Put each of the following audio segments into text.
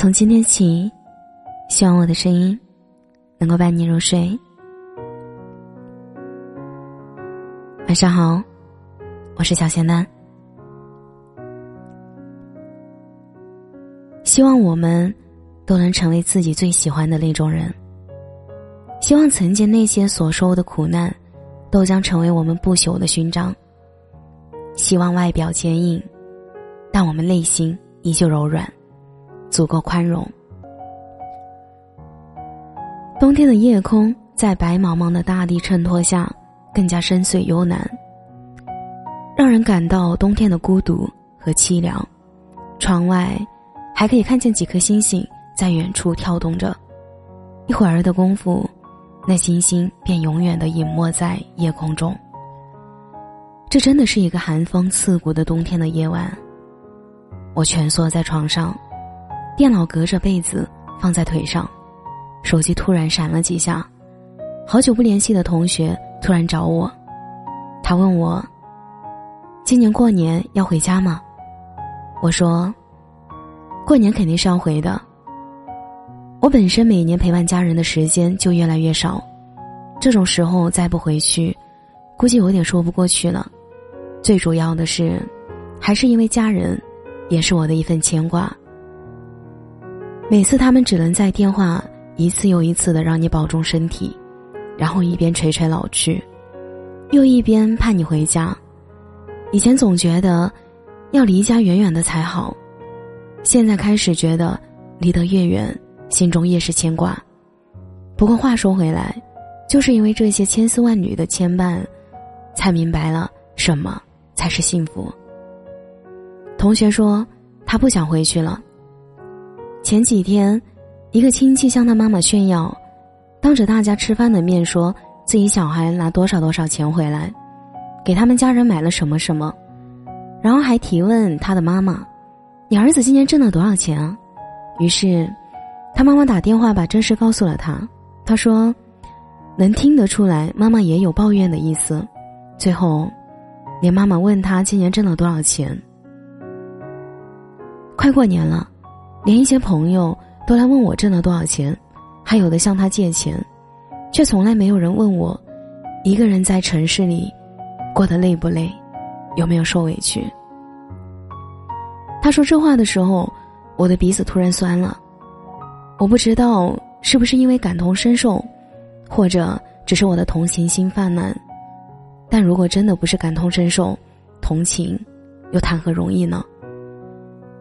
从今天起，希望我的声音能够伴你入睡。晚上好，我是小仙丹。希望我们都能成为自己最喜欢的那种人。希望曾经那些所受的苦难，都将成为我们不朽的勋章。希望外表坚硬，但我们内心依旧柔软。足够宽容。冬天的夜空在白茫茫的大地衬托下，更加深邃幽蓝，让人感到冬天的孤独和凄凉。窗外还可以看见几颗星星在远处跳动着，一会儿的功夫，那星星便永远的隐没在夜空中。这真的是一个寒风刺骨的冬天的夜晚，我蜷缩在床上。电脑隔着被子放在腿上，手机突然闪了几下，好久不联系的同学突然找我，他问我：“今年过年要回家吗？”我说：“过年肯定是要回的。我本身每年陪伴家人的时间就越来越少，这种时候再不回去，估计有点说不过去了。最主要的是，还是因为家人，也是我的一份牵挂。”每次他们只能在电话一次又一次的让你保重身体，然后一边垂垂老去，又一边盼你回家。以前总觉得要离家远远的才好，现在开始觉得离得越远，心中越是牵挂。不过话说回来，就是因为这些千丝万缕的牵绊，才明白了什么才是幸福。同学说他不想回去了。前几天，一个亲戚向他妈妈炫耀，当着大家吃饭的面说自己小孩拿多少多少钱回来，给他们家人买了什么什么，然后还提问他的妈妈：“你儿子今年挣了多少钱啊？”于是，他妈妈打电话把这事告诉了他。他说：“能听得出来，妈妈也有抱怨的意思。”最后，连妈妈问他今年挣了多少钱。快过年了。连一些朋友都来问我挣了多少钱，还有的向他借钱，却从来没有人问我，一个人在城市里过得累不累，有没有受委屈。他说这话的时候，我的鼻子突然酸了。我不知道是不是因为感同身受，或者只是我的同情心泛滥，但如果真的不是感同身受，同情，又谈何容易呢？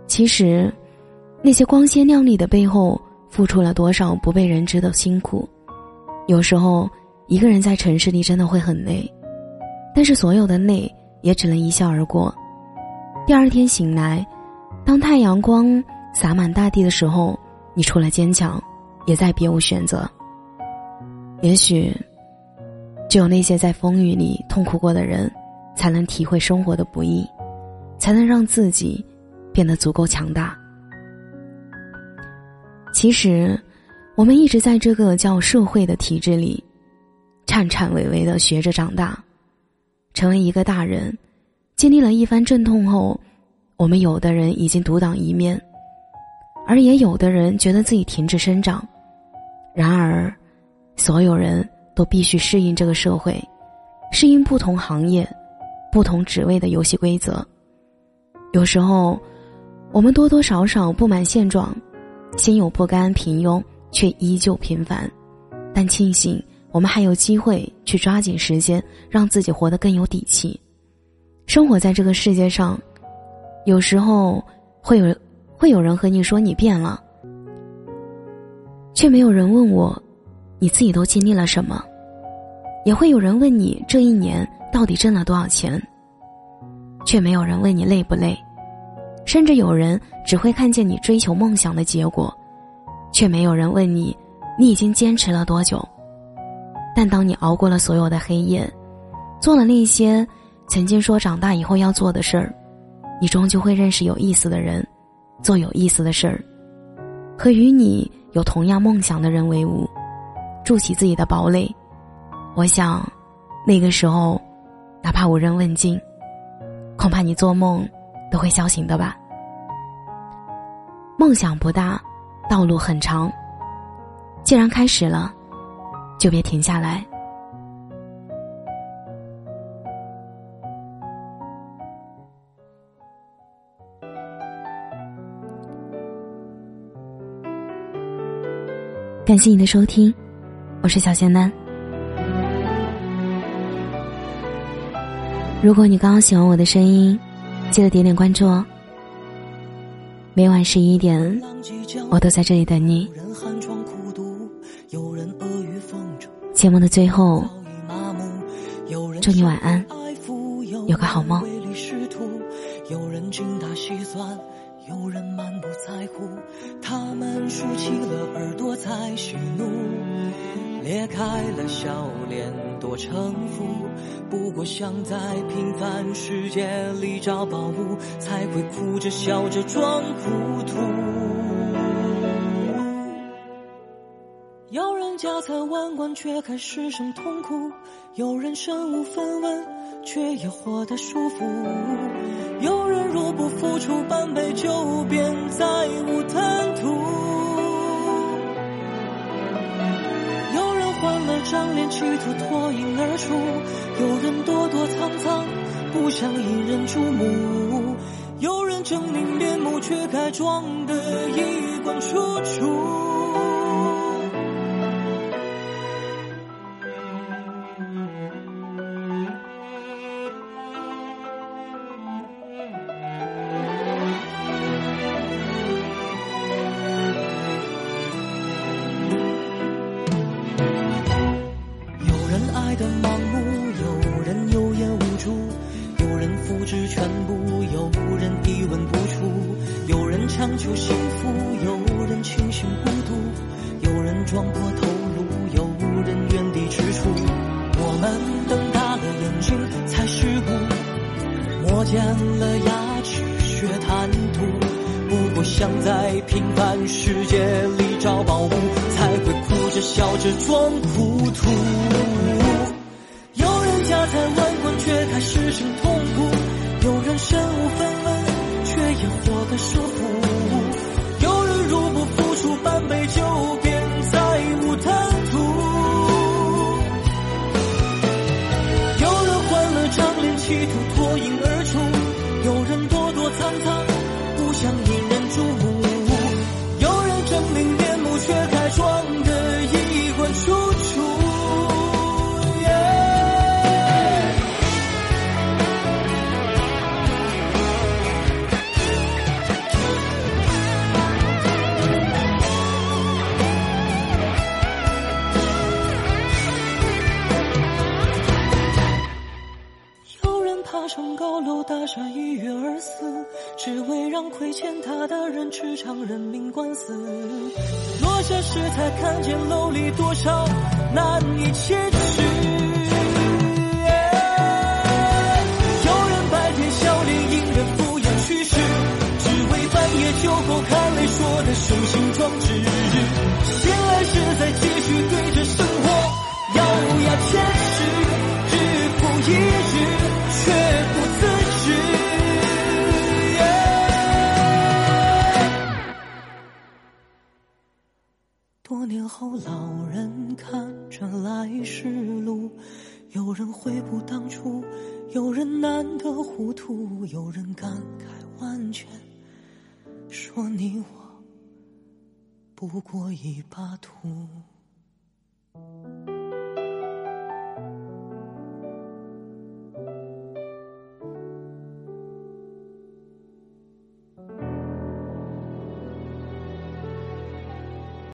其实。那些光鲜亮丽的背后，付出了多少不被人知的辛苦？有时候，一个人在城市里真的会很累，但是所有的累也只能一笑而过。第二天醒来，当太阳光洒满大地的时候，你除了坚强，也再别无选择。也许，只有那些在风雨里痛苦过的人，才能体会生活的不易，才能让自己变得足够强大。其实，我们一直在这个叫社会的体制里，颤颤巍巍的学着长大，成为一个大人。经历了一番阵痛后，我们有的人已经独当一面，而也有的人觉得自己停止生长。然而，所有人都必须适应这个社会，适应不同行业、不同职位的游戏规则。有时候，我们多多少少不满现状。心有不甘，平庸却依旧平凡，但庆幸我们还有机会去抓紧时间，让自己活得更有底气。生活在这个世界上，有时候会有会有人和你说你变了，却没有人问我，你自己都经历了什么；也会有人问你这一年到底挣了多少钱，却没有人问你累不累。甚至有人只会看见你追求梦想的结果，却没有人问你，你已经坚持了多久。但当你熬过了所有的黑夜，做了那些曾经说长大以后要做的事儿，你终究会认识有意思的人，做有意思的事儿，和与你有同样梦想的人为伍，筑起自己的堡垒。我想，那个时候，哪怕无人问津，恐怕你做梦。都会笑醒的吧。梦想不大，道路很长，既然开始了，就别停下来。感谢你的收听，我是小仙丹。如果你刚刚喜欢我的声音，记得点点关注哦。每晚十一点，我都在这里等你。节目的最后，祝你晚安，有个好梦。有人满不在乎，他们竖起了耳朵在喜怒，裂开了笑脸多城府。不过想在平凡世界里找宝物，才会哭着笑着装糊涂。有人家财万贯却还失声痛哭，有人身无分文却也活得舒服。有人若不付出半杯酒，便再无贪图；有人换了张脸，企图脱颖而出；有人躲躲藏藏，不想引人注目；有人狰狞面目，却该装得衣冠楚楚。强求幸福，有人庆幸孤独，有人撞破头颅，有人原地踟蹰。我们瞪大了眼睛才识悟，磨尖了牙齿学贪图。不过想在平凡世界里找宝物，才会哭着笑着装糊涂。有人家财万贯却还失声痛哭，有人身无分文却也活得舒服。有人入不敷出登高楼大厦一跃而死，只为让亏欠他的人吃场人命官司。落下时才看见楼里多少难以启齿。年后，老人看着来时路，有人悔不当初，有人难得糊涂，有人感慨万千，说你我不过一把土。